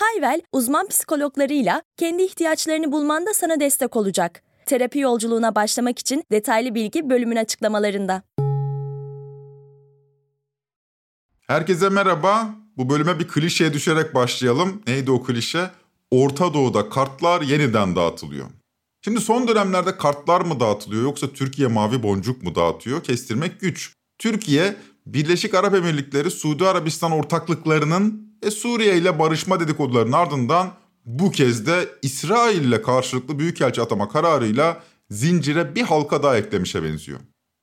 Hayvel, uzman psikologlarıyla kendi ihtiyaçlarını bulmanda sana destek olacak. Terapi yolculuğuna başlamak için detaylı bilgi bölümün açıklamalarında. Herkese merhaba. Bu bölüme bir klişeye düşerek başlayalım. Neydi o klişe? Orta Doğu'da kartlar yeniden dağıtılıyor. Şimdi son dönemlerde kartlar mı dağıtılıyor yoksa Türkiye mavi boncuk mu dağıtıyor? Kestirmek güç. Türkiye, Birleşik Arap Emirlikleri, Suudi Arabistan ortaklıklarının ve Suriye ile barışma dedikodularının ardından bu kez de İsrail ile karşılıklı büyükelçi atama kararıyla zincire bir halka daha eklemişe benziyor.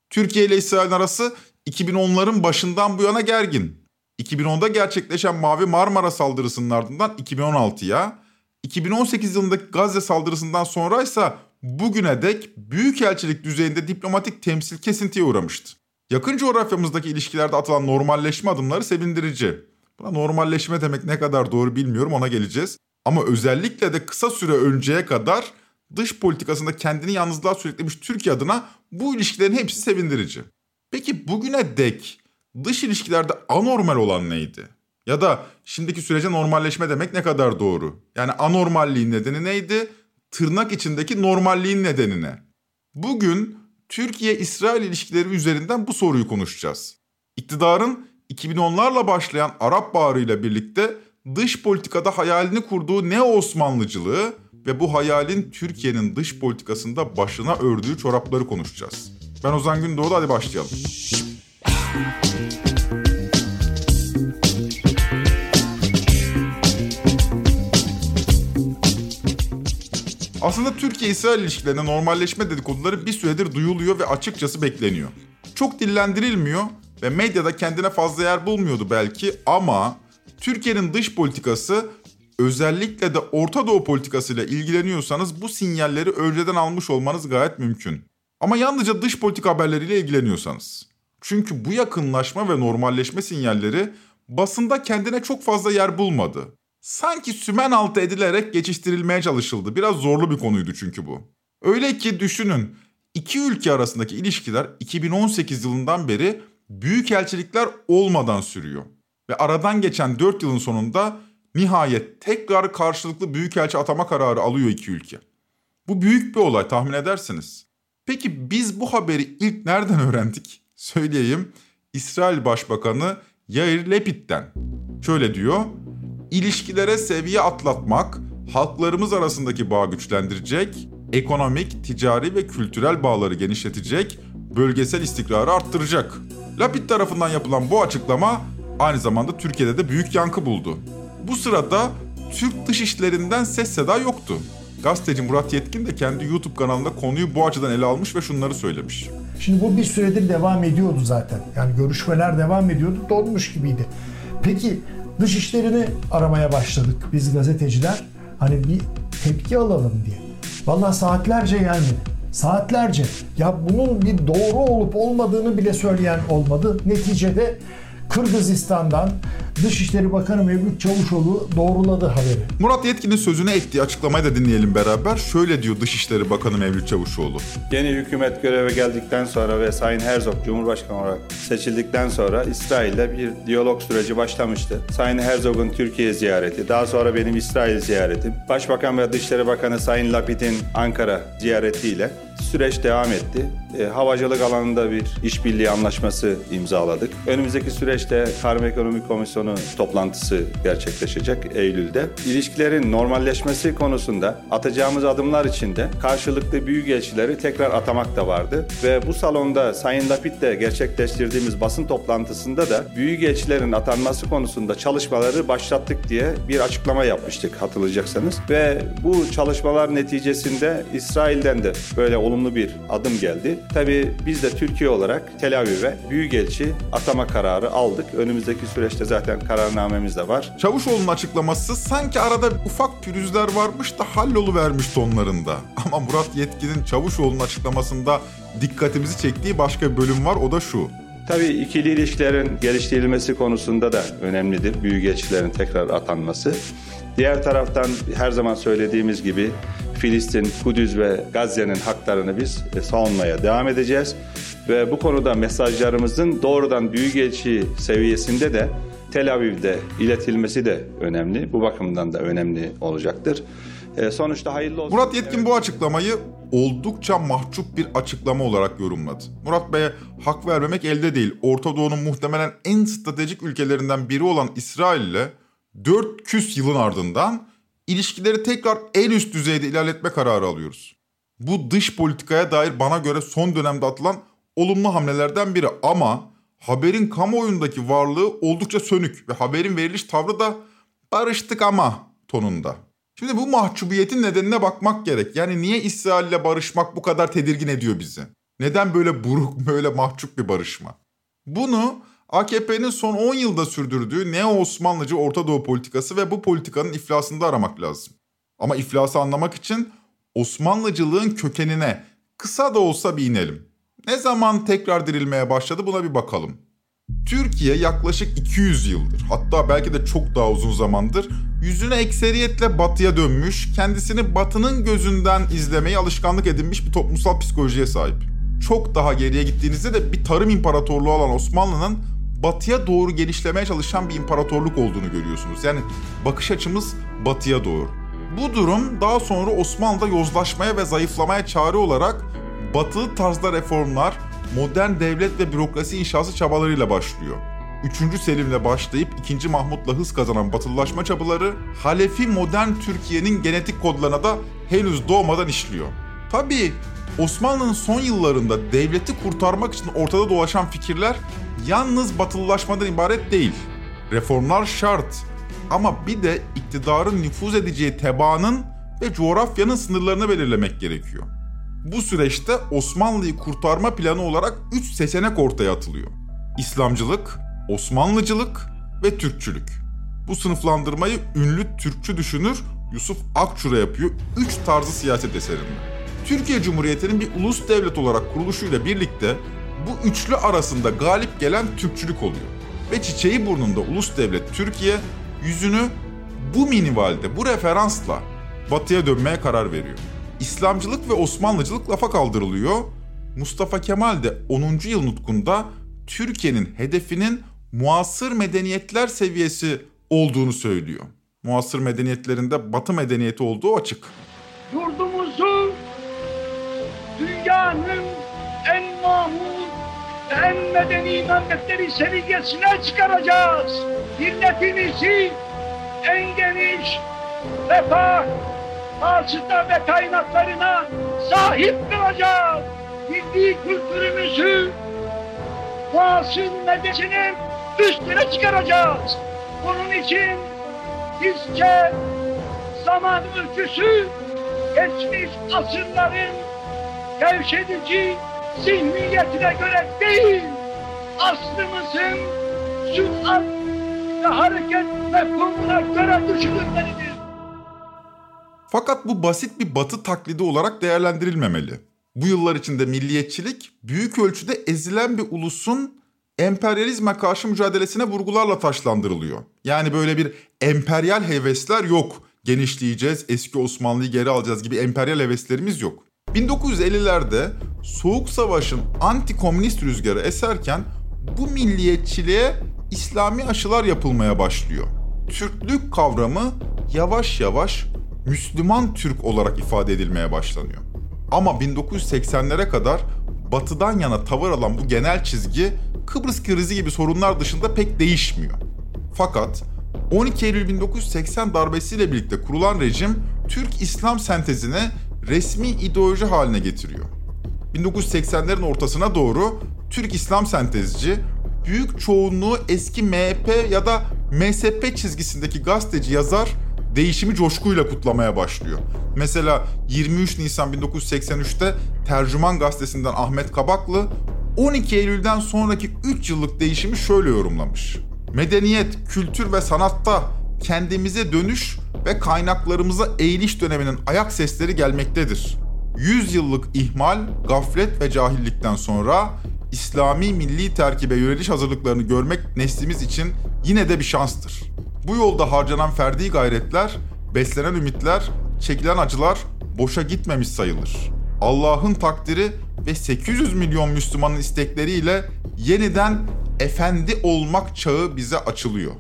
Türkiye ile İsrail arası 2010'ların başından bu yana gergin. 2010'da gerçekleşen Mavi Marmara saldırısının ardından 2016'ya, 2018 yılındaki Gazze saldırısından sonra ise bugüne dek büyükelçilik düzeyinde diplomatik temsil kesintiye uğramıştı. Yakın coğrafyamızdaki ilişkilerde atılan normalleşme adımları sevindirici. Buna normalleşme demek ne kadar doğru bilmiyorum ona geleceğiz. Ama özellikle de kısa süre önceye kadar dış politikasında kendini yalnızlığa sürüklemiş Türkiye adına bu ilişkilerin hepsi sevindirici. Peki bugüne dek dış ilişkilerde anormal olan neydi? Ya da şimdiki sürece normalleşme demek ne kadar doğru? Yani anormalliğin nedeni neydi? Tırnak içindeki normalliğin nedeni ne? Bugün Türkiye-İsrail ilişkileri üzerinden bu soruyu konuşacağız. İktidarın 2010'larla başlayan Arap Baharı ile birlikte dış politikada hayalini kurduğu ne Osmanlıcılığı ve bu hayalin Türkiye'nin dış politikasında başına ördüğü çorapları konuşacağız. Ben Ozan Gündoğdu hadi başlayalım. Aslında Türkiye-İsrail ilişkilerinde normalleşme dedikoduları bir süredir duyuluyor ve açıkçası bekleniyor. Çok dillendirilmiyor ve medyada kendine fazla yer bulmuyordu belki ama Türkiye'nin dış politikası özellikle de Orta Doğu politikasıyla ilgileniyorsanız bu sinyalleri önceden almış olmanız gayet mümkün. Ama yalnızca dış politika haberleriyle ilgileniyorsanız. Çünkü bu yakınlaşma ve normalleşme sinyalleri basında kendine çok fazla yer bulmadı. Sanki sümen altı edilerek geçiştirilmeye çalışıldı. Biraz zorlu bir konuydu çünkü bu. Öyle ki düşünün iki ülke arasındaki ilişkiler 2018 yılından beri büyük elçilikler olmadan sürüyor. Ve aradan geçen 4 yılın sonunda nihayet tekrar karşılıklı büyükelçi atama kararı alıyor iki ülke. Bu büyük bir olay tahmin edersiniz. Peki biz bu haberi ilk nereden öğrendik? Söyleyeyim. İsrail Başbakanı Yair Lapid'den. Şöyle diyor. İlişkilere seviye atlatmak, halklarımız arasındaki bağ güçlendirecek, ekonomik, ticari ve kültürel bağları genişletecek, bölgesel istikrarı arttıracak. Lapid tarafından yapılan bu açıklama aynı zamanda Türkiye'de de büyük yankı buldu. Bu sırada Türk dışişlerinden ses seda yoktu. Gazeteci Murat Yetkin de kendi YouTube kanalında konuyu bu açıdan ele almış ve şunları söylemiş. Şimdi bu bir süredir devam ediyordu zaten. Yani görüşmeler devam ediyordu, donmuş gibiydi. Peki dışişlerini aramaya başladık biz gazeteciler. Hani bir tepki alalım diye. Vallahi saatlerce gelmedi. Saatlerce. Ya bunun bir doğru olup olmadığını bile söyleyen olmadı. Neticede Kırgızistan'dan Dışişleri Bakanı Mevlüt Çavuşoğlu doğruladı haberi. Murat Yetkin'in sözüne ettiği açıklamayı da dinleyelim beraber. Şöyle diyor Dışişleri Bakanı Mevlüt Çavuşoğlu. Yeni hükümet göreve geldikten sonra ve Sayın Herzog Cumhurbaşkanı olarak seçildikten sonra İsrail'de bir diyalog süreci başlamıştı. Sayın Herzog'un Türkiye ziyareti, daha sonra benim İsrail ziyaretim, Başbakan ve Dışişleri Bakanı Sayın Lapid'in Ankara ziyaretiyle süreç devam etti. E, havacılık alanında bir işbirliği anlaşması imzaladık. Önümüzdeki süreçte Tarım Ekonomi Komisyonu toplantısı gerçekleşecek Eylül'de. İlişkilerin normalleşmesi konusunda atacağımız adımlar içinde karşılıklı büyükelçileri tekrar atamak da vardı. Ve bu salonda Sayın Lapid'le gerçekleştirdiğimiz basın toplantısında da büyükelçilerin atanması konusunda çalışmaları başlattık diye bir açıklama yapmıştık hatırlayacaksınız. Ve bu çalışmalar neticesinde İsrail'den de böyle olumlu bir adım geldi. Tabii biz de Türkiye olarak Tel Aviv'e büyükelçi atama kararı aldık. Önümüzdeki süreçte zaten kararnamemiz de var. Çavuşoğlu'nun açıklaması sanki arada ufak pürüzler varmış da halloluvermiş tonlarında. Ama Murat Yetkin'in Çavuşoğlu'nun açıklamasında dikkatimizi çektiği başka bir bölüm var o da şu. Tabii ikili ilişkilerin geliştirilmesi konusunda da önemlidir. Büyükelçilerin tekrar atanması. Diğer taraftan her zaman söylediğimiz gibi Filistin, Kudüs ve Gazze'nin haklarını biz savunmaya devam edeceğiz. Ve bu konuda mesajlarımızın doğrudan Büyükelçi seviyesinde de Tel Aviv'de iletilmesi de önemli. Bu bakımdan da önemli olacaktır. E, sonuçta hayırlı olsun. Murat Yetkin bu açıklamayı oldukça mahcup bir açıklama olarak yorumladı. Murat Bey'e hak vermemek elde değil. Orta Doğu'nun muhtemelen en stratejik ülkelerinden biri olan İsrail ile 4 küs yılın ardından ilişkileri tekrar en üst düzeyde ilerletme kararı alıyoruz. Bu dış politikaya dair bana göre son dönemde atılan olumlu hamlelerden biri ama haberin kamuoyundaki varlığı oldukça sönük ve haberin veriliş tavrı da barıştık ama tonunda. Şimdi bu mahcubiyetin nedenine bakmak gerek. Yani niye İsrail ile barışmak bu kadar tedirgin ediyor bizi? Neden böyle buruk, böyle mahcup bir barışma? Bunu AKP'nin son 10 yılda sürdürdüğü neo-Osmanlıcı Orta Doğu politikası ve bu politikanın iflasında aramak lazım. Ama iflası anlamak için Osmanlıcılığın kökenine kısa da olsa bir inelim. Ne zaman tekrar dirilmeye başladı buna bir bakalım. Türkiye yaklaşık 200 yıldır hatta belki de çok daha uzun zamandır yüzüne ekseriyetle batıya dönmüş, kendisini batının gözünden izlemeyi alışkanlık edinmiş bir toplumsal psikolojiye sahip. Çok daha geriye gittiğinizde de bir tarım imparatorluğu olan Osmanlı'nın batıya doğru genişlemeye çalışan bir imparatorluk olduğunu görüyorsunuz. Yani bakış açımız batıya doğru. Bu durum daha sonra Osmanlı'da yozlaşmaya ve zayıflamaya çare olarak batılı tarzda reformlar, modern devlet ve bürokrasi inşası çabalarıyla başlıyor. 3. Selim'le başlayıp 2. Mahmut'la hız kazanan batılılaşma çabaları Halefi modern Türkiye'nin genetik kodlarına da henüz doğmadan işliyor. Tabii Osmanlı'nın son yıllarında devleti kurtarmak için ortada dolaşan fikirler yalnız batılılaşmadan ibaret değil. Reformlar şart ama bir de iktidarın nüfuz edeceği tebaanın ve coğrafyanın sınırlarını belirlemek gerekiyor. Bu süreçte Osmanlı'yı kurtarma planı olarak 3 seçenek ortaya atılıyor. İslamcılık, Osmanlıcılık ve Türkçülük. Bu sınıflandırmayı ünlü Türkçü düşünür Yusuf Akçura yapıyor 3 tarzı siyaset eserinde. Türkiye Cumhuriyeti'nin bir ulus devlet olarak kuruluşuyla birlikte bu üçlü arasında galip gelen Türkçülük oluyor. Ve çiçeği burnunda ulus devlet Türkiye yüzünü bu minivalde, bu referansla batıya dönmeye karar veriyor. İslamcılık ve Osmanlıcılık lafa kaldırılıyor. Mustafa Kemal de 10. yıl nutkunda Türkiye'nin hedefinin muasır medeniyetler seviyesi olduğunu söylüyor. Muasır medeniyetlerinde Batı medeniyeti olduğu açık. Yurdumuzu en medeni memleketleri seviyesine çıkaracağız. Milletimizi en geniş refah, hasıta ve kaynaklarına sahip kılacağız. Milli kültürümüzü muasır medeniyetinin üstüne çıkaracağız. Bunun için bizce zaman ölçüsü geçmiş asırların gevşedici zihniyetine göre değil, aslımızın sürat ve hareket mefhumuna göre düşünülmelidir. Fakat bu basit bir batı taklidi olarak değerlendirilmemeli. Bu yıllar içinde milliyetçilik büyük ölçüde ezilen bir ulusun emperyalizme karşı mücadelesine vurgularla taşlandırılıyor. Yani böyle bir emperyal hevesler yok. Genişleyeceğiz, eski Osmanlı'yı geri alacağız gibi emperyal heveslerimiz yok. 1950'lerde Soğuk Savaş'ın anti-komünist rüzgarı eserken bu milliyetçiliğe İslami aşılar yapılmaya başlıyor. Türklük kavramı yavaş yavaş Müslüman Türk olarak ifade edilmeye başlanıyor. Ama 1980'lere kadar batıdan yana tavır alan bu genel çizgi Kıbrıs krizi gibi sorunlar dışında pek değişmiyor. Fakat 12 Eylül 1980 darbesiyle birlikte kurulan rejim Türk İslam sentezini resmi ideoloji haline getiriyor. 1980'lerin ortasına doğru Türk İslam sentezci, büyük çoğunluğu eski MHP ya da MSP çizgisindeki gazeteci yazar değişimi coşkuyla kutlamaya başlıyor. Mesela 23 Nisan 1983'te Tercüman Gazetesi'nden Ahmet Kabaklı 12 Eylül'den sonraki 3 yıllık değişimi şöyle yorumlamış. Medeniyet, kültür ve sanatta kendimize dönüş ve kaynaklarımıza eğiliş döneminin ayak sesleri gelmektedir. 100 yıllık ihmal, gaflet ve cahillikten sonra İslami milli terkibe yöneliş hazırlıklarını görmek neslimiz için yine de bir şanstır. Bu yolda harcanan ferdi gayretler, beslenen ümitler, çekilen acılar boşa gitmemiş sayılır. Allah'ın takdiri ve 800 milyon Müslümanın istekleriyle yeniden efendi olmak çağı bize açılıyor.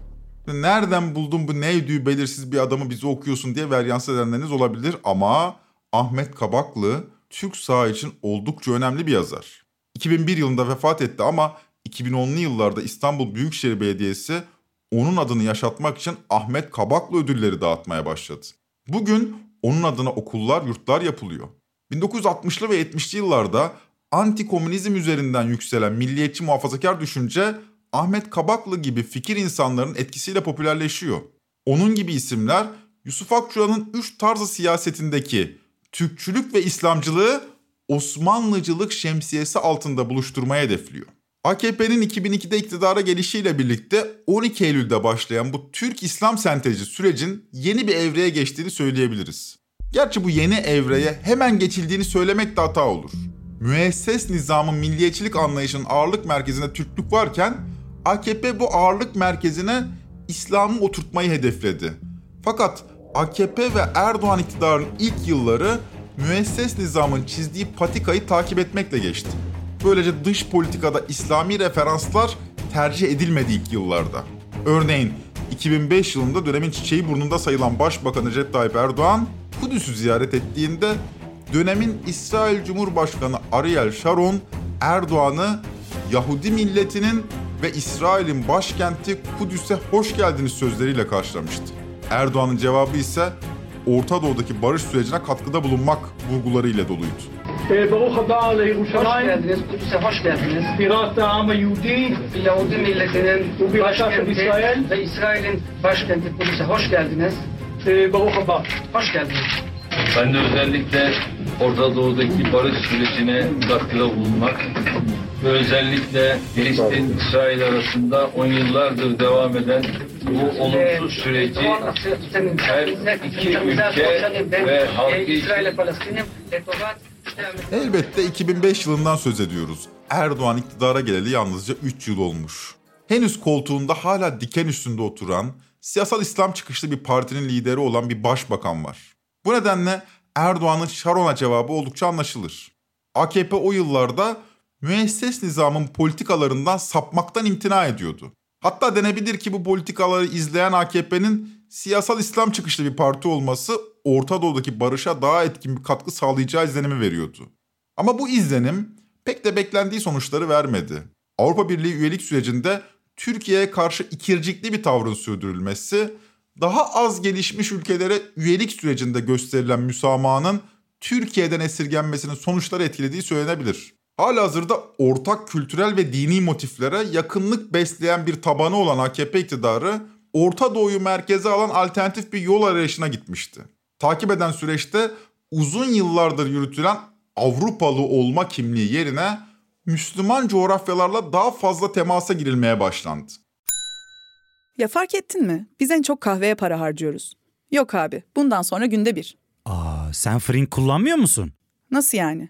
Nereden buldun bu neydi belirsiz bir adamı bize okuyorsun diye veryansı edenleriniz olabilir ama Ahmet Kabaklı Türk saha için oldukça önemli bir yazar. 2001 yılında vefat etti ama 2010'lu yıllarda İstanbul Büyükşehir Belediyesi onun adını yaşatmak için Ahmet Kabaklı ödülleri dağıtmaya başladı. Bugün onun adına okullar, yurtlar yapılıyor. 1960'lı ve 70'li yıllarda anti-komünizm üzerinden yükselen milliyetçi muhafazakar düşünce Ahmet Kabaklı gibi fikir insanların etkisiyle popülerleşiyor. Onun gibi isimler Yusuf Akçura'nın üç tarzı siyasetindeki Türkçülük ve İslamcılığı Osmanlıcılık şemsiyesi altında buluşturmaya hedefliyor. AKP'nin 2002'de iktidara gelişiyle birlikte 12 Eylül'de başlayan bu Türk-İslam sentezi sürecin yeni bir evreye geçtiğini söyleyebiliriz. Gerçi bu yeni evreye hemen geçildiğini söylemek de hata olur. Müesses nizamın milliyetçilik anlayışının ağırlık merkezinde Türklük varken AKP bu ağırlık merkezine İslam'ı oturtmayı hedefledi. Fakat AKP ve Erdoğan iktidarının ilk yılları müesses nizamın çizdiği patikayı takip etmekle geçti. Böylece dış politikada İslami referanslar tercih edilmedi ilk yıllarda. Örneğin 2005 yılında dönemin çiçeği burnunda sayılan Başbakan Recep Tayyip Erdoğan Kudüs'ü ziyaret ettiğinde dönemin İsrail Cumhurbaşkanı Ariel Sharon Erdoğan'ı Yahudi milletinin ve İsrail'in başkenti Kudüs'e hoş geldiniz sözleriyle karşılamıştı. Erdoğan'ın cevabı ise Orta Doğu'daki barış sürecine katkıda bulunmak vurgularıyla doluydu. ברוך הבא Hoş לירושלים, geldiniz, Kudüs'e hoş geldiniz. בירת העם היהודי Yahudi milletinin Bu bir aşağı başkenti İsrail. ve İsrail'in başkenti Kudüs'e hoş geldiniz. ברוך הבא. Hoş geldiniz. Ben de özellikle Orta Doğu'daki barış sürecine katkıda bulunmak ve özellikle Filistin-İsrail arasında on yıllardır devam eden bu olumsuz süreci her iki ülke ve halkı için Elbette 2005 yılından söz ediyoruz. Erdoğan iktidara geleli yalnızca 3 yıl olmuş. Henüz koltuğunda hala diken üstünde oturan, siyasal İslam çıkışlı bir partinin lideri olan bir başbakan var. Bu nedenle Erdoğan'ın Sharon'a cevabı oldukça anlaşılır. AKP o yıllarda müesses nizamın politikalarından sapmaktan imtina ediyordu. Hatta denebilir ki bu politikaları izleyen AKP'nin siyasal İslam çıkışlı bir parti olması Orta Doğu'daki barışa daha etkin bir katkı sağlayacağı izlenimi veriyordu. Ama bu izlenim pek de beklendiği sonuçları vermedi. Avrupa Birliği üyelik sürecinde Türkiye'ye karşı ikircikli bir tavrın sürdürülmesi, daha az gelişmiş ülkelere üyelik sürecinde gösterilen müsamahanın Türkiye'den esirgenmesinin sonuçları etkilediği söylenebilir. Halihazırda ortak kültürel ve dini motiflere yakınlık besleyen bir tabanı olan AKP iktidarı Orta Doğu'yu merkeze alan alternatif bir yol arayışına gitmişti. Takip eden süreçte uzun yıllardır yürütülen Avrupalı olma kimliği yerine Müslüman coğrafyalarla daha fazla temasa girilmeye başlandı. Ya fark ettin mi? Biz en çok kahveye para harcıyoruz. Yok abi, bundan sonra günde bir. Aa, sen Frink kullanmıyor musun? Nasıl yani?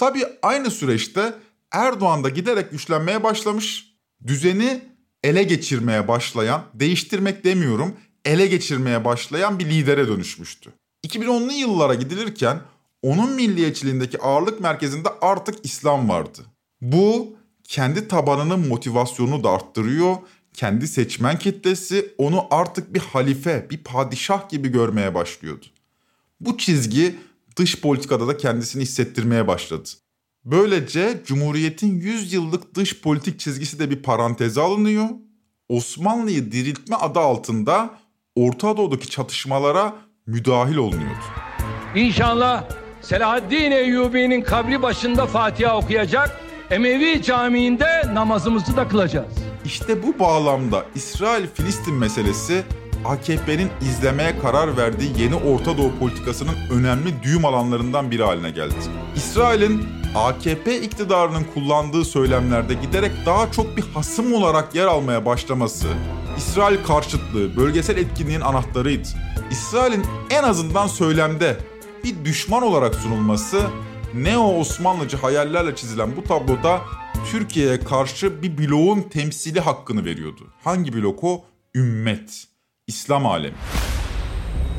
Tabii aynı süreçte Erdoğan da giderek güçlenmeye başlamış. Düzeni ele geçirmeye başlayan, değiştirmek demiyorum, ele geçirmeye başlayan bir lidere dönüşmüştü. 2010'lu yıllara gidilirken onun milliyetçiliğindeki ağırlık merkezinde artık İslam vardı. Bu kendi tabanının motivasyonunu da arttırıyor. Kendi seçmen kitlesi onu artık bir halife, bir padişah gibi görmeye başlıyordu. Bu çizgi dış politikada da kendisini hissettirmeye başladı. Böylece Cumhuriyet'in 100 yıllık dış politik çizgisi de bir paranteze alınıyor. Osmanlı'yı diriltme adı altında Orta Doğu'daki çatışmalara müdahil olunuyordu. İnşallah Selahaddin Eyyubi'nin kabri başında Fatiha okuyacak, Emevi Camii'nde namazımızı da kılacağız. İşte bu bağlamda İsrail-Filistin meselesi AKP'nin izlemeye karar verdiği yeni Orta Doğu politikasının önemli düğüm alanlarından biri haline geldi. İsrail'in AKP iktidarının kullandığı söylemlerde giderek daha çok bir hasım olarak yer almaya başlaması, İsrail karşıtlığı, bölgesel etkinliğin anahtarıydı. İsrail'in en azından söylemde bir düşman olarak sunulması, Neo-Osmanlıcı hayallerle çizilen bu tabloda Türkiye'ye karşı bir bloğun temsili hakkını veriyordu. Hangi blok o? Ümmet, İslam alemi.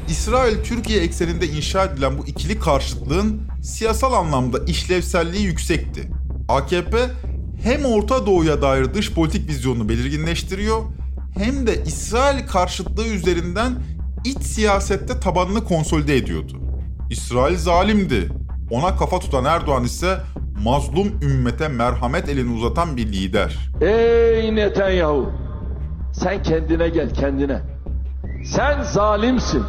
İsrail Türkiye ekseninde inşa edilen bu ikili karşıtlığın siyasal anlamda işlevselliği yüksekti. AKP hem Orta Doğu'ya dair dış politik vizyonunu belirginleştiriyor hem de İsrail karşıtlığı üzerinden iç siyasette tabanını konsolide ediyordu. İsrail zalimdi. Ona kafa tutan Erdoğan ise mazlum ümmete merhamet elini uzatan bir lider. Ey Netanyahu! Sen kendine gel kendine. Sen zalimsin.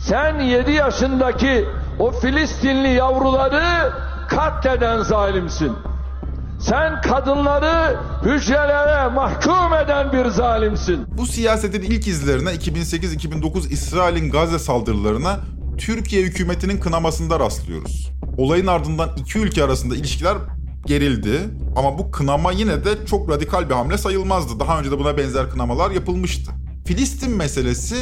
Sen 7 yaşındaki o Filistinli yavruları katleden zalimsin. Sen kadınları hücrelere mahkum eden bir zalimsin. Bu siyasetin ilk izlerine 2008-2009 İsrail'in Gazze saldırılarına Türkiye hükümetinin kınamasında rastlıyoruz. Olayın ardından iki ülke arasında ilişkiler gerildi ama bu kınama yine de çok radikal bir hamle sayılmazdı. Daha önce de buna benzer kınamalar yapılmıştı. Filistin meselesi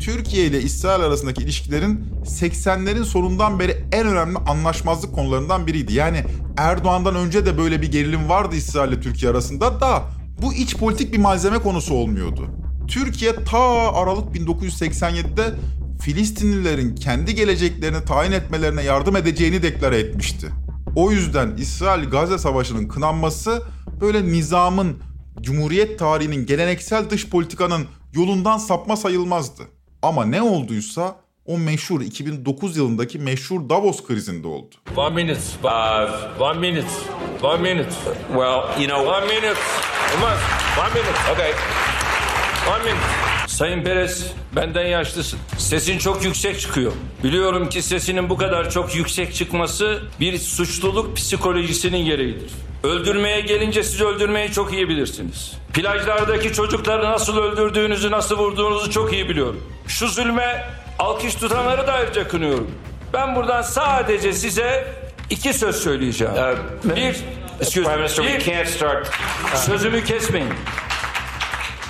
Türkiye ile İsrail arasındaki ilişkilerin 80'lerin sonundan beri en önemli anlaşmazlık konularından biriydi. Yani Erdoğan'dan önce de böyle bir gerilim vardı İsrail ile Türkiye arasında da bu iç politik bir malzeme konusu olmuyordu. Türkiye ta Aralık 1987'de Filistinlilerin kendi geleceklerini tayin etmelerine yardım edeceğini deklare etmişti. O yüzden İsrail-Gazze Savaşı'nın kınanması böyle nizamın, Cumhuriyet tarihinin geleneksel dış politikanın yolundan sapma sayılmazdı. Ama ne olduysa o meşhur 2009 yılındaki meşhur Davos krizinde oldu. One minute. Uh, one minute. One minute. Well, you know, One minute. One minute. Okay. One minute. Sayın Perez, benden yaşlısın. Sesin çok yüksek çıkıyor. Biliyorum ki sesinin bu kadar çok yüksek çıkması bir suçluluk psikolojisinin gereğidir. Öldürmeye gelince siz öldürmeyi çok iyi bilirsiniz. Plajlardaki çocukları nasıl öldürdüğünüzü, nasıl vurduğunuzu çok iyi biliyorum. Şu zulme alkış tutanları da ayrıca kınıyorum. Ben buradan sadece size iki söz söyleyeceğim. Uh, bir, excuse me, bir, can't start. sözümü kesmeyin.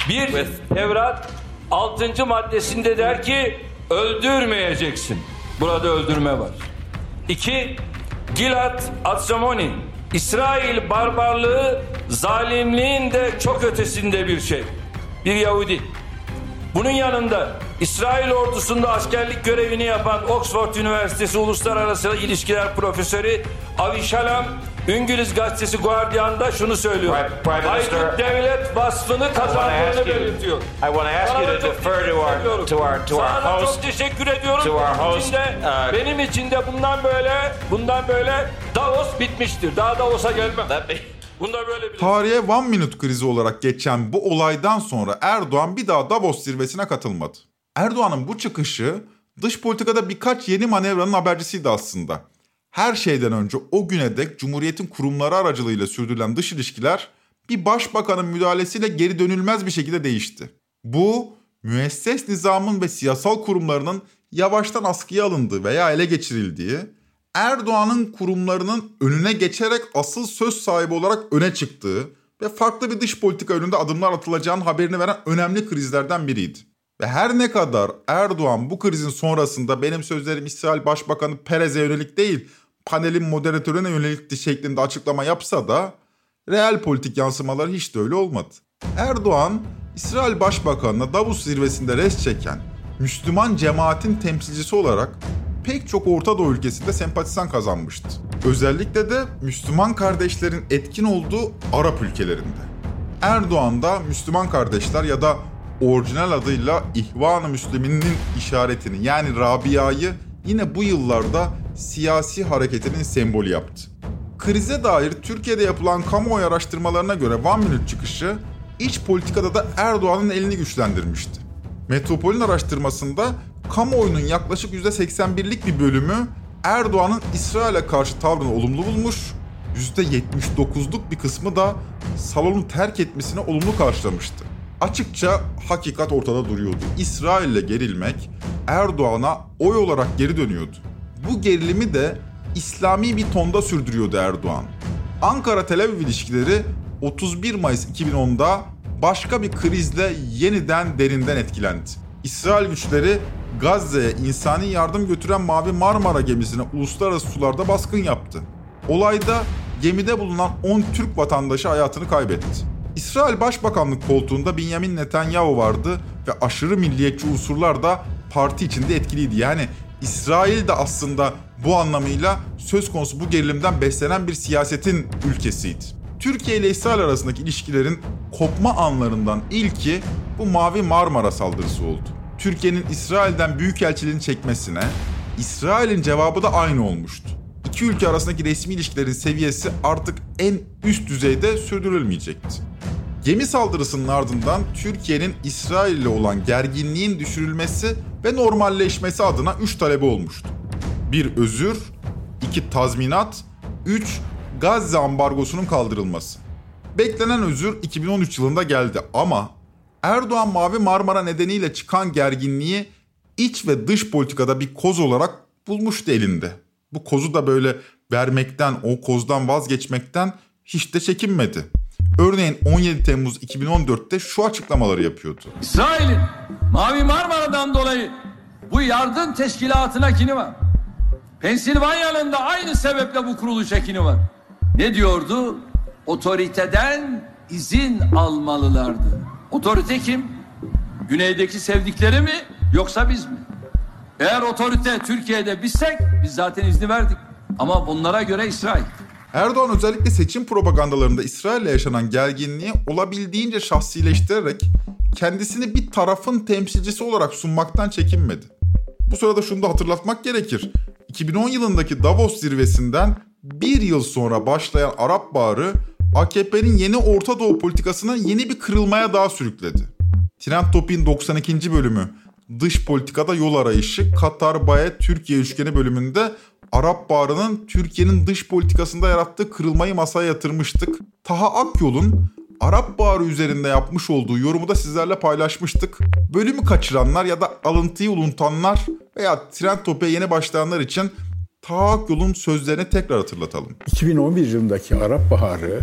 Bir, Tevrat 6. maddesinde der ki öldürmeyeceksin. Burada öldürme var. İki, Gilad Atsamoni. İsrail barbarlığı zalimliğin de çok ötesinde bir şey. Bir Yahudi. Bunun yanında İsrail ordusunda askerlik görevini yapan Oxford Üniversitesi Uluslararası İlişkiler Profesörü Avi Shalom İngiliz gazetesi Guardian'da şunu söylüyor. Prime- Prime Minister, Aykut devlet vasfını kazandığını belirtiyor. I want to ask you to defer teşekkür to our- to our- to our host- çok teşekkür ediyorum. to our Benim host, için de- uh, benim için de bundan böyle bundan böyle Davos bitmiştir. Daha Davos'a gelmem. Bunda böyle bir Tarihe One Minute krizi olarak geçen bu olaydan sonra Erdoğan bir daha Davos zirvesine katılmadı. Erdoğan'ın bu çıkışı dış politikada birkaç yeni manevranın habercisiydi aslında. Her şeyden önce o güne dek Cumhuriyet'in kurumları aracılığıyla sürdürülen dış ilişkiler bir başbakanın müdahalesiyle geri dönülmez bir şekilde değişti. Bu müesses nizamın ve siyasal kurumlarının yavaştan askıya alındığı veya ele geçirildiği, Erdoğan'ın kurumlarının önüne geçerek asıl söz sahibi olarak öne çıktığı ve farklı bir dış politika önünde adımlar atılacağının haberini veren önemli krizlerden biriydi. Ve her ne kadar Erdoğan bu krizin sonrasında benim sözlerim İsrail Başbakanı Perez'e yönelik değil, panelin moderatörüne yönelikti şeklinde açıklama yapsa da real politik yansımaları hiç de öyle olmadı. Erdoğan, İsrail Başbakanı'na Davos zirvesinde res çeken Müslüman cemaatin temsilcisi olarak pek çok Orta Doğu ülkesinde sempatizan kazanmıştı. Özellikle de Müslüman kardeşlerin etkin olduğu Arap ülkelerinde. Erdoğan da Müslüman kardeşler ya da orijinal adıyla İhvan-ı Müslümin'in işaretini yani Rabia'yı yine bu yıllarda siyasi hareketinin sembolü yaptı. Krize dair Türkiye'de yapılan kamuoyu araştırmalarına göre One Minute çıkışı iç politikada da Erdoğan'ın elini güçlendirmişti. Metropol'ün araştırmasında kamuoyunun yaklaşık %81'lik bir bölümü Erdoğan'ın İsrail'e karşı tavrını olumlu bulmuş, %79'luk bir kısmı da salonu terk etmesine olumlu karşılamıştı. Açıkça hakikat ortada duruyordu. İsrail'le gerilmek Erdoğan'a oy olarak geri dönüyordu. Bu gerilimi de İslami bir tonda sürdürüyordu Erdoğan. Ankara-Tel Aviv ilişkileri 31 Mayıs 2010'da başka bir krizle yeniden derinden etkilendi. İsrail güçleri Gazze'ye insani yardım götüren Mavi Marmara gemisine uluslararası sularda baskın yaptı. Olayda gemide bulunan 10 Türk vatandaşı hayatını kaybetti. İsrail Başbakanlık koltuğunda Benjamin Netanyahu vardı ve aşırı milliyetçi unsurlar da parti içinde etkiliydi. Yani İsrail de aslında bu anlamıyla söz konusu bu gerilimden beslenen bir siyasetin ülkesiydi. Türkiye ile İsrail arasındaki ilişkilerin kopma anlarından ilki bu Mavi Marmara saldırısı oldu. Türkiye'nin İsrail'den büyükelçiliğini çekmesine İsrail'in cevabı da aynı olmuştu. İki ülke arasındaki resmi ilişkilerin seviyesi artık en üst düzeyde sürdürülmeyecekti. Gemi saldırısının ardından Türkiye'nin İsrail ile olan gerginliğin düşürülmesi ve normalleşmesi adına 3 talebi olmuştu. 1 özür, 2 tazminat, 3 Gazze ambargosunun kaldırılması. Beklenen özür 2013 yılında geldi ama Erdoğan Mavi Marmara nedeniyle çıkan gerginliği iç ve dış politikada bir koz olarak bulmuştu elinde. Bu kozu da böyle vermekten, o kozdan vazgeçmekten hiç de çekinmedi. Örneğin 17 Temmuz 2014'te şu açıklamaları yapıyordu. İsrail'in Mavi Marmara'dan dolayı bu yardım teşkilatına kini var. Pensilvanya'nın da aynı sebeple bu kuruluş ekini var. Ne diyordu? Otoriteden izin almalılardı. Otorite kim? Güneydeki sevdikleri mi yoksa biz mi? Eğer otorite Türkiye'de bizsek biz zaten izni verdik. Ama bunlara göre İsrail. Erdoğan özellikle seçim propagandalarında İsrail'le yaşanan gerginliği olabildiğince şahsileştirerek kendisini bir tarafın temsilcisi olarak sunmaktan çekinmedi. Bu sırada şunu da hatırlatmak gerekir. 2010 yılındaki Davos zirvesinden bir yıl sonra başlayan Arap Baharı AKP'nin yeni Orta Doğu politikasına yeni bir kırılmaya daha sürükledi. Trend Topik'in 92. bölümü Dış Politikada Yol Arayışı Katar Baye Türkiye üçgeni bölümünde Arap Baharı'nın Türkiye'nin dış politikasında yarattığı kırılmayı masaya yatırmıştık. Taha Akyol'un Arap Baharı üzerinde yapmış olduğu yorumu da sizlerle paylaşmıştık. Bölümü kaçıranlar ya da alıntıyı unutanlar veya Trend Topik'e yeni başlayanlar için Taha Akyol'un sözlerini tekrar hatırlatalım. 2011 yılındaki Arap Baharı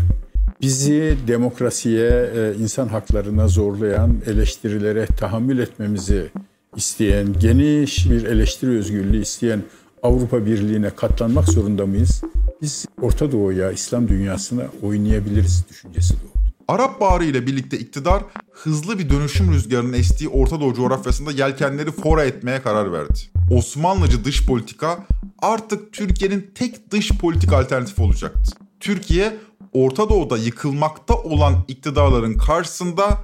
bizi demokrasiye, e, insan haklarına zorlayan eleştirilere tahammül etmemizi isteyen, geniş bir eleştiri özgürlüğü isteyen Avrupa Birliği'ne katlanmak zorunda mıyız? Biz Orta Doğu'ya, İslam dünyasına oynayabiliriz düşüncesi doğdu. Arap Baharı ile birlikte iktidar hızlı bir dönüşüm rüzgarının estiği Orta Doğu coğrafyasında yelkenleri fora etmeye karar verdi. Osmanlıcı dış politika artık Türkiye'nin tek dış politik alternatifi olacaktı. Türkiye Orta Doğu'da yıkılmakta olan iktidarların karşısında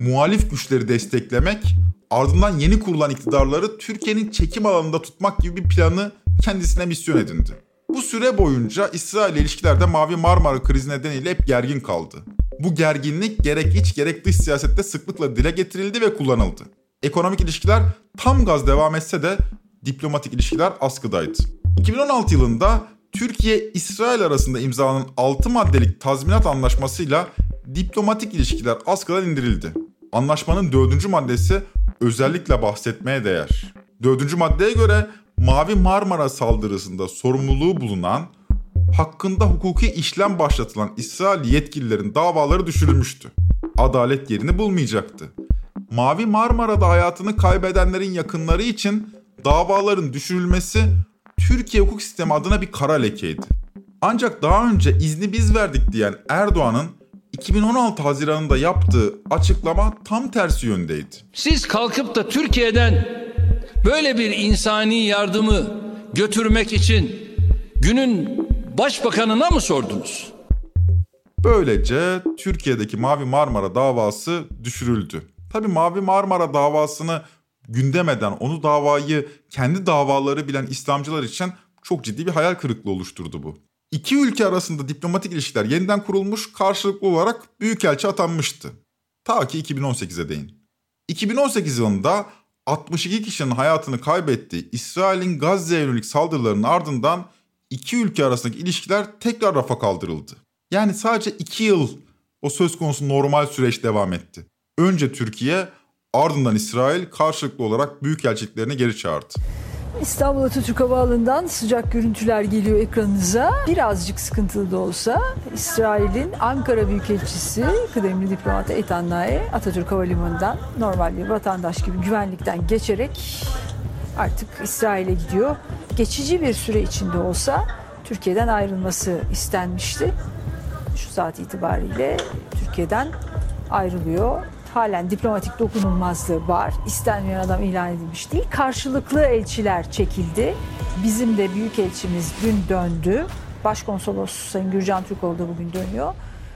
muhalif güçleri desteklemek, ardından yeni kurulan iktidarları Türkiye'nin çekim alanında tutmak gibi bir planı kendisine misyon edindi. Bu süre boyunca İsrail ile ilişkilerde Mavi Marmara krizi nedeniyle hep gergin kaldı. Bu gerginlik gerek iç gerek dış siyasette sıklıkla dile getirildi ve kullanıldı. Ekonomik ilişkiler tam gaz devam etse de diplomatik ilişkiler askıdaydı. 2016 yılında Türkiye-İsrail arasında imzalanan 6 maddelik tazminat anlaşmasıyla diplomatik ilişkiler askıdan indirildi. Anlaşmanın 4. maddesi özellikle bahsetmeye değer. 4. maddeye göre Mavi Marmara saldırısında sorumluluğu bulunan, hakkında hukuki işlem başlatılan İsrail yetkililerin davaları düşürülmüştü. Adalet yerini bulmayacaktı. Mavi Marmara'da hayatını kaybedenlerin yakınları için davaların düşürülmesi Türkiye hukuk sistemi adına bir kara lekeydi. Ancak daha önce izni biz verdik diyen Erdoğan'ın 2016 Haziran'ında yaptığı açıklama tam tersi yöndeydi. Siz kalkıp da Türkiye'den böyle bir insani yardımı götürmek için günün başbakanına mı sordunuz? Böylece Türkiye'deki Mavi Marmara davası düşürüldü. Tabii Mavi Marmara davasını gündem eden, onu davayı kendi davaları bilen İslamcılar için çok ciddi bir hayal kırıklığı oluşturdu bu. İki ülke arasında diplomatik ilişkiler yeniden kurulmuş, karşılıklı olarak büyükelçi atanmıştı. Ta ki 2018'e değin. 2018 yılında 62 kişinin hayatını kaybettiği İsrail'in Gazze'ye yönelik saldırılarının ardından iki ülke arasındaki ilişkiler tekrar rafa kaldırıldı. Yani sadece iki yıl o söz konusu normal süreç devam etti. Önce Türkiye, ardından İsrail karşılıklı olarak büyükelçiliklerini geri çağırdı. İstanbul Atatürk Havaalanı'ndan sıcak görüntüler geliyor ekranınıza. Birazcık sıkıntılı da olsa İsrail'in Ankara Büyükelçisi kıdemli diplomat Eitan Nae Atatürk Havalimanı'ndan normal bir vatandaş gibi güvenlikten geçerek artık İsrail'e gidiyor. Geçici bir süre içinde olsa Türkiye'den ayrılması istenmişti. Şu saat itibariyle Türkiye'den ayrılıyor halen diplomatik dokunulmazlığı var. İstenmeyen adam ilan edilmiş değil. Karşılıklı elçiler çekildi. Bizim de büyük elçimiz dün döndü. Başkonsolos Sayın Gürcan Türkoğlu da bugün dönüyor.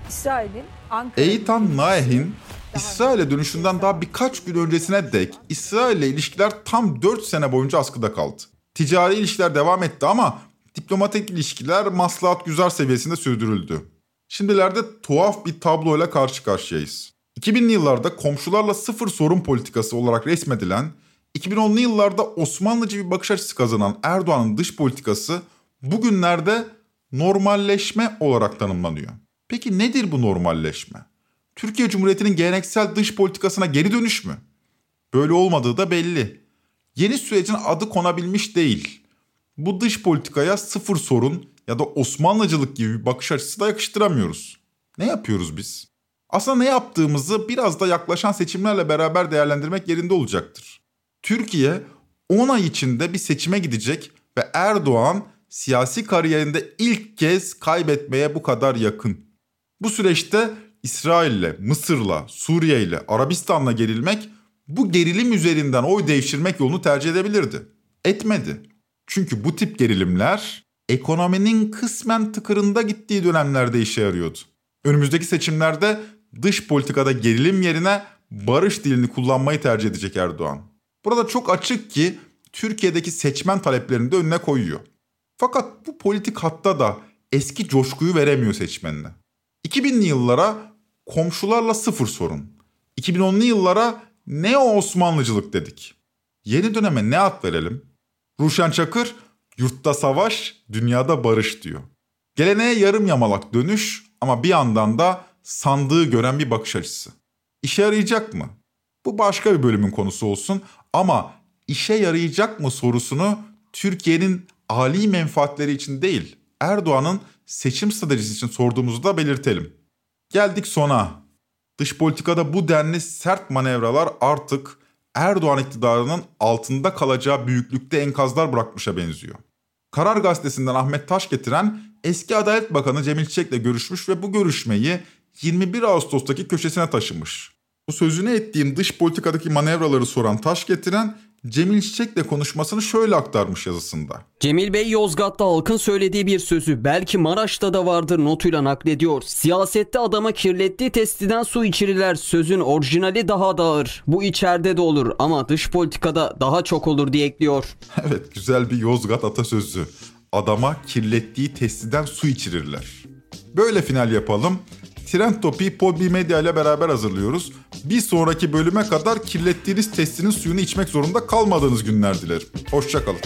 İsrail'in Ankara... Eitan Naeh'in İsrail'e dönüşünden daha birkaç gün öncesine dek İsrail ile ilişkiler tam 4 sene boyunca askıda kaldı. Ticari ilişkiler devam etti ama diplomatik ilişkiler maslahat güzel seviyesinde sürdürüldü. Şimdilerde tuhaf bir tabloyla karşı karşıyayız. 2000'li yıllarda komşularla sıfır sorun politikası olarak resmedilen, 2010'lu yıllarda Osmanlıcı bir bakış açısı kazanan Erdoğan'ın dış politikası bugünlerde normalleşme olarak tanımlanıyor. Peki nedir bu normalleşme? Türkiye Cumhuriyeti'nin geleneksel dış politikasına geri dönüş mü? Böyle olmadığı da belli. Yeni sürecin adı konabilmiş değil. Bu dış politikaya sıfır sorun ya da Osmanlıcılık gibi bir bakış açısı da yakıştıramıyoruz. Ne yapıyoruz biz? Aslında ne yaptığımızı biraz da yaklaşan seçimlerle beraber değerlendirmek yerinde olacaktır. Türkiye 10 ay içinde bir seçime gidecek ve Erdoğan siyasi kariyerinde ilk kez kaybetmeye bu kadar yakın. Bu süreçte İsrail'le, Mısır'la, Suriye'yle, Arabistan'la gerilmek bu gerilim üzerinden oy devşirmek yolunu tercih edebilirdi. Etmedi. Çünkü bu tip gerilimler ekonominin kısmen tıkırında gittiği dönemlerde işe yarıyordu. Önümüzdeki seçimlerde dış politikada gerilim yerine barış dilini kullanmayı tercih edecek Erdoğan. Burada çok açık ki Türkiye'deki seçmen taleplerini de önüne koyuyor. Fakat bu politik hatta da eski coşkuyu veremiyor seçmenine. 2000'li yıllara komşularla sıfır sorun. 2010'lu yıllara neo Osmanlıcılık dedik. Yeni döneme ne ad verelim? Ruşen Çakır, yurtta savaş, dünyada barış diyor. Geleneğe yarım yamalak dönüş ama bir yandan da sandığı gören bir bakış açısı. İşe yarayacak mı? Bu başka bir bölümün konusu olsun ama işe yarayacak mı sorusunu Türkiye'nin ali menfaatleri için değil, Erdoğan'ın seçim stratejisi için sorduğumuzu da belirtelim. Geldik sona. Dış politikada bu denli sert manevralar artık Erdoğan iktidarının altında kalacağı büyüklükte enkazlar bırakmışa benziyor. Karar Gazetesi'nden Ahmet Taş getiren eski Adalet Bakanı Cemil Çiçek'le görüşmüş ve bu görüşmeyi 21 Ağustos'taki köşesine taşımış. Bu sözünü ettiğim dış politikadaki manevraları soran taş getiren Cemil Çiçek'le konuşmasını şöyle aktarmış yazısında. Cemil Bey Yozgat'ta halkın söylediği bir sözü belki Maraş'ta da vardır notuyla naklediyor. Siyasette adama kirlettiği testiden su içirirler. Sözün orijinali daha da ağır. Bu içeride de olur ama dış politikada daha çok olur diye ekliyor. Evet güzel bir Yozgat atasözü. Adama kirlettiği testiden su içirirler. Böyle final yapalım. Trend Topi'yi Podbi Medya ile beraber hazırlıyoruz. Bir sonraki bölüme kadar kirlettiğiniz testinin suyunu içmek zorunda kalmadığınız günler dilerim. Hoşçakalın.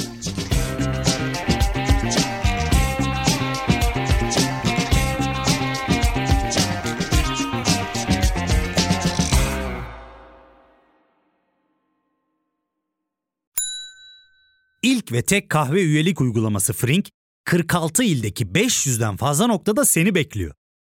İlk ve tek kahve üyelik uygulaması Frink, 46 ildeki 500'den fazla noktada seni bekliyor.